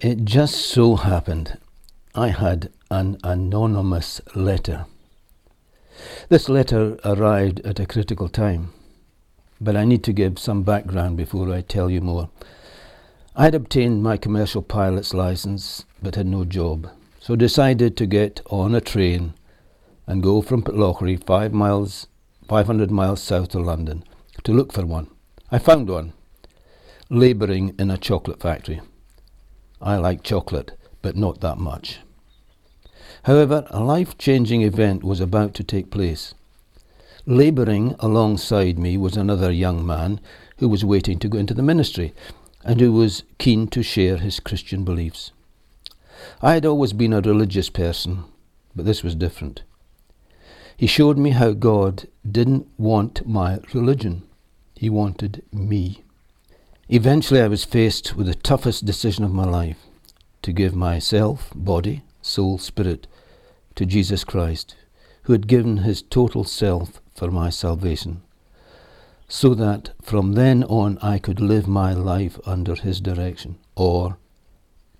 It just so happened I had an anonymous letter. This letter arrived at a critical time, but I need to give some background before I tell you more. I had obtained my commercial pilot's license but had no job, so decided to get on a train and go from Pitlochry, five miles, 500 miles south of London, to look for one. I found one, labouring in a chocolate factory. I like chocolate, but not that much. However, a life changing event was about to take place. Labouring alongside me was another young man who was waiting to go into the ministry and who was keen to share his Christian beliefs. I had always been a religious person, but this was different. He showed me how God didn't want my religion, He wanted me. Eventually, I was faced with the toughest decision of my life to give myself, body, soul, spirit to Jesus Christ, who had given his total self for my salvation, so that from then on I could live my life under his direction, or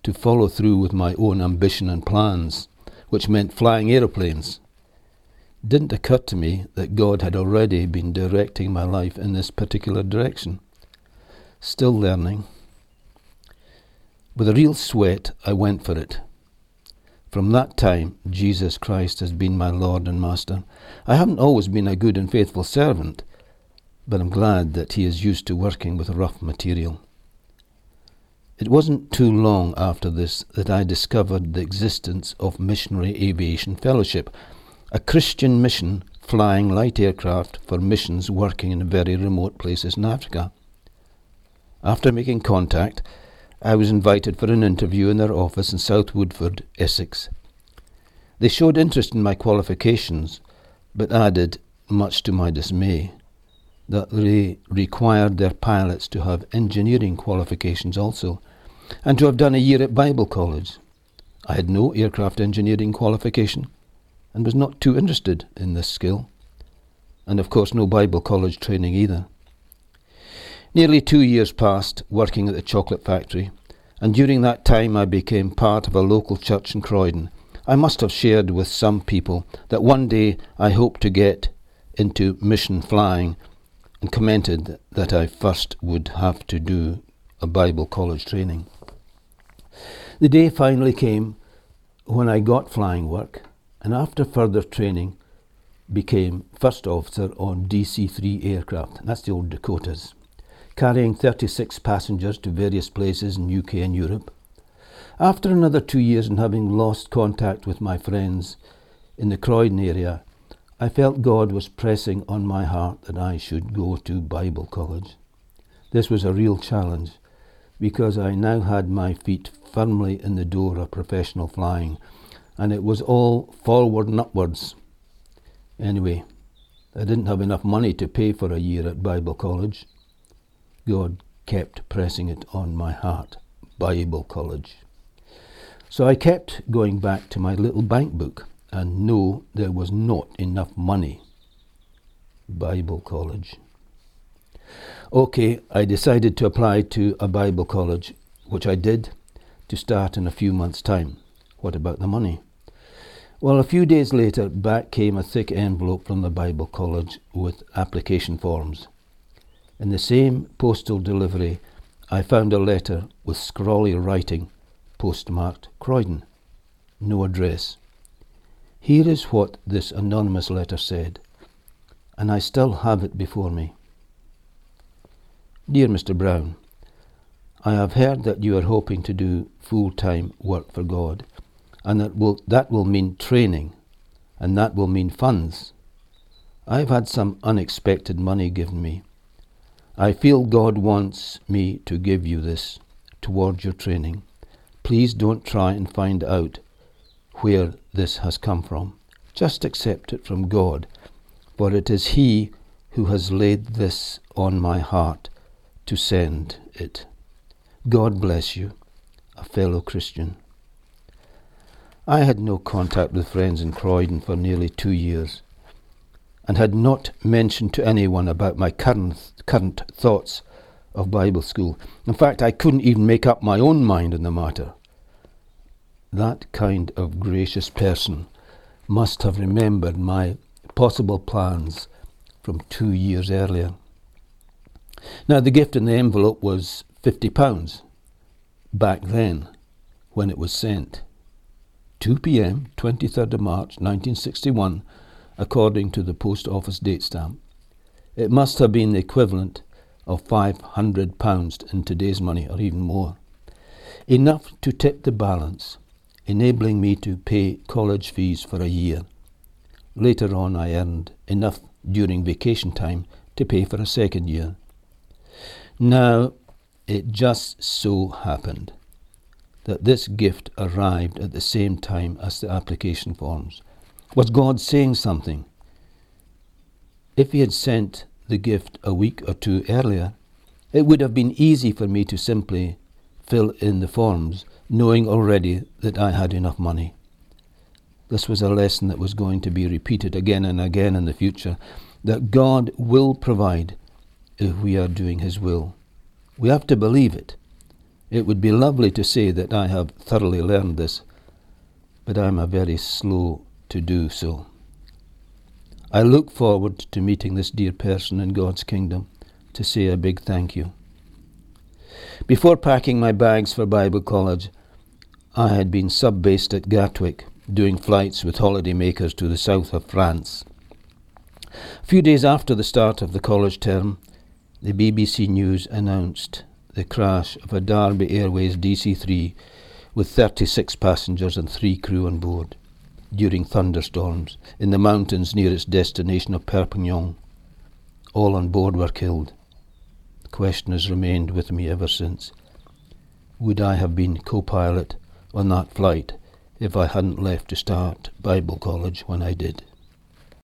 to follow through with my own ambition and plans, which meant flying aeroplanes. Didn't occur to me that God had already been directing my life in this particular direction. Still learning. With a real sweat, I went for it. From that time, Jesus Christ has been my Lord and Master. I haven't always been a good and faithful servant, but I'm glad that He is used to working with rough material. It wasn't too long after this that I discovered the existence of Missionary Aviation Fellowship, a Christian mission flying light aircraft for missions working in very remote places in Africa. After making contact, I was invited for an interview in their office in South Woodford, Essex. They showed interest in my qualifications, but added, much to my dismay, that they required their pilots to have engineering qualifications also, and to have done a year at Bible college. I had no aircraft engineering qualification, and was not too interested in this skill, and of course no Bible college training either. Nearly two years passed working at the chocolate factory, and during that time I became part of a local church in Croydon. I must have shared with some people that one day I hoped to get into mission flying and commented that I first would have to do a Bible college training. The day finally came when I got flying work and after further training became first officer on DC 3 aircraft. That's the old Dakotas carrying 36 passengers to various places in UK and Europe. After another two years and having lost contact with my friends in the Croydon area, I felt God was pressing on my heart that I should go to Bible college. This was a real challenge because I now had my feet firmly in the door of professional flying and it was all forward and upwards. Anyway, I didn't have enough money to pay for a year at Bible college. God kept pressing it on my heart Bible College. So I kept going back to my little bank book, and no, there was not enough money. Bible College. Okay, I decided to apply to a Bible college, which I did to start in a few months' time. What about the money? Well, a few days later, back came a thick envelope from the Bible college with application forms. In the same postal delivery, I found a letter with scrawly writing, postmarked Croydon. No address. Here is what this anonymous letter said, and I still have it before me. Dear Mr. Brown, I have heard that you are hoping to do full time work for God, and that will, that will mean training, and that will mean funds. I have had some unexpected money given me, I feel God wants me to give you this towards your training. Please don't try and find out where this has come from. Just accept it from God, for it is He who has laid this on my heart to send it. God bless you, a fellow Christian. I had no contact with friends in Croydon for nearly two years and had not mentioned to anyone about my current, current thoughts of Bible school. In fact, I couldn't even make up my own mind on the matter. that kind of gracious person must have remembered my possible plans from two years earlier. Now, the gift in the envelope was £50 back then when it was sent. 2 p.m., 23rd of March 1961, according to the post office date stamp. It must have been the equivalent of £500 in today's money, or even more. Enough to tip the balance, enabling me to pay college fees for a year. Later on, I earned enough during vacation time to pay for a second year. Now, it just so happened that this gift arrived at the same time as the application forms. Was God saying something? If He had sent the gift a week or two earlier, it would have been easy for me to simply fill in the forms, knowing already that I had enough money. This was a lesson that was going to be repeated again and again in the future that God will provide if we are doing His will. We have to believe it. It would be lovely to say that I have thoroughly learned this, but I am a very slow to do so. I look forward to meeting this dear person in God's kingdom to say a big thank you. Before packing my bags for Bible college, I had been sub based at Gatwick, doing flights with holidaymakers to the south of France. A few days after the start of the college term, the BBC News announced the crash of a Derby Airways DC 3 with 36 passengers and three crew on board during thunderstorms in the mountains near its destination of Perpignan. All on board were killed. The question has remained with me ever since. Would I have been co pilot on that flight if I hadn't left to start Bible college when I did?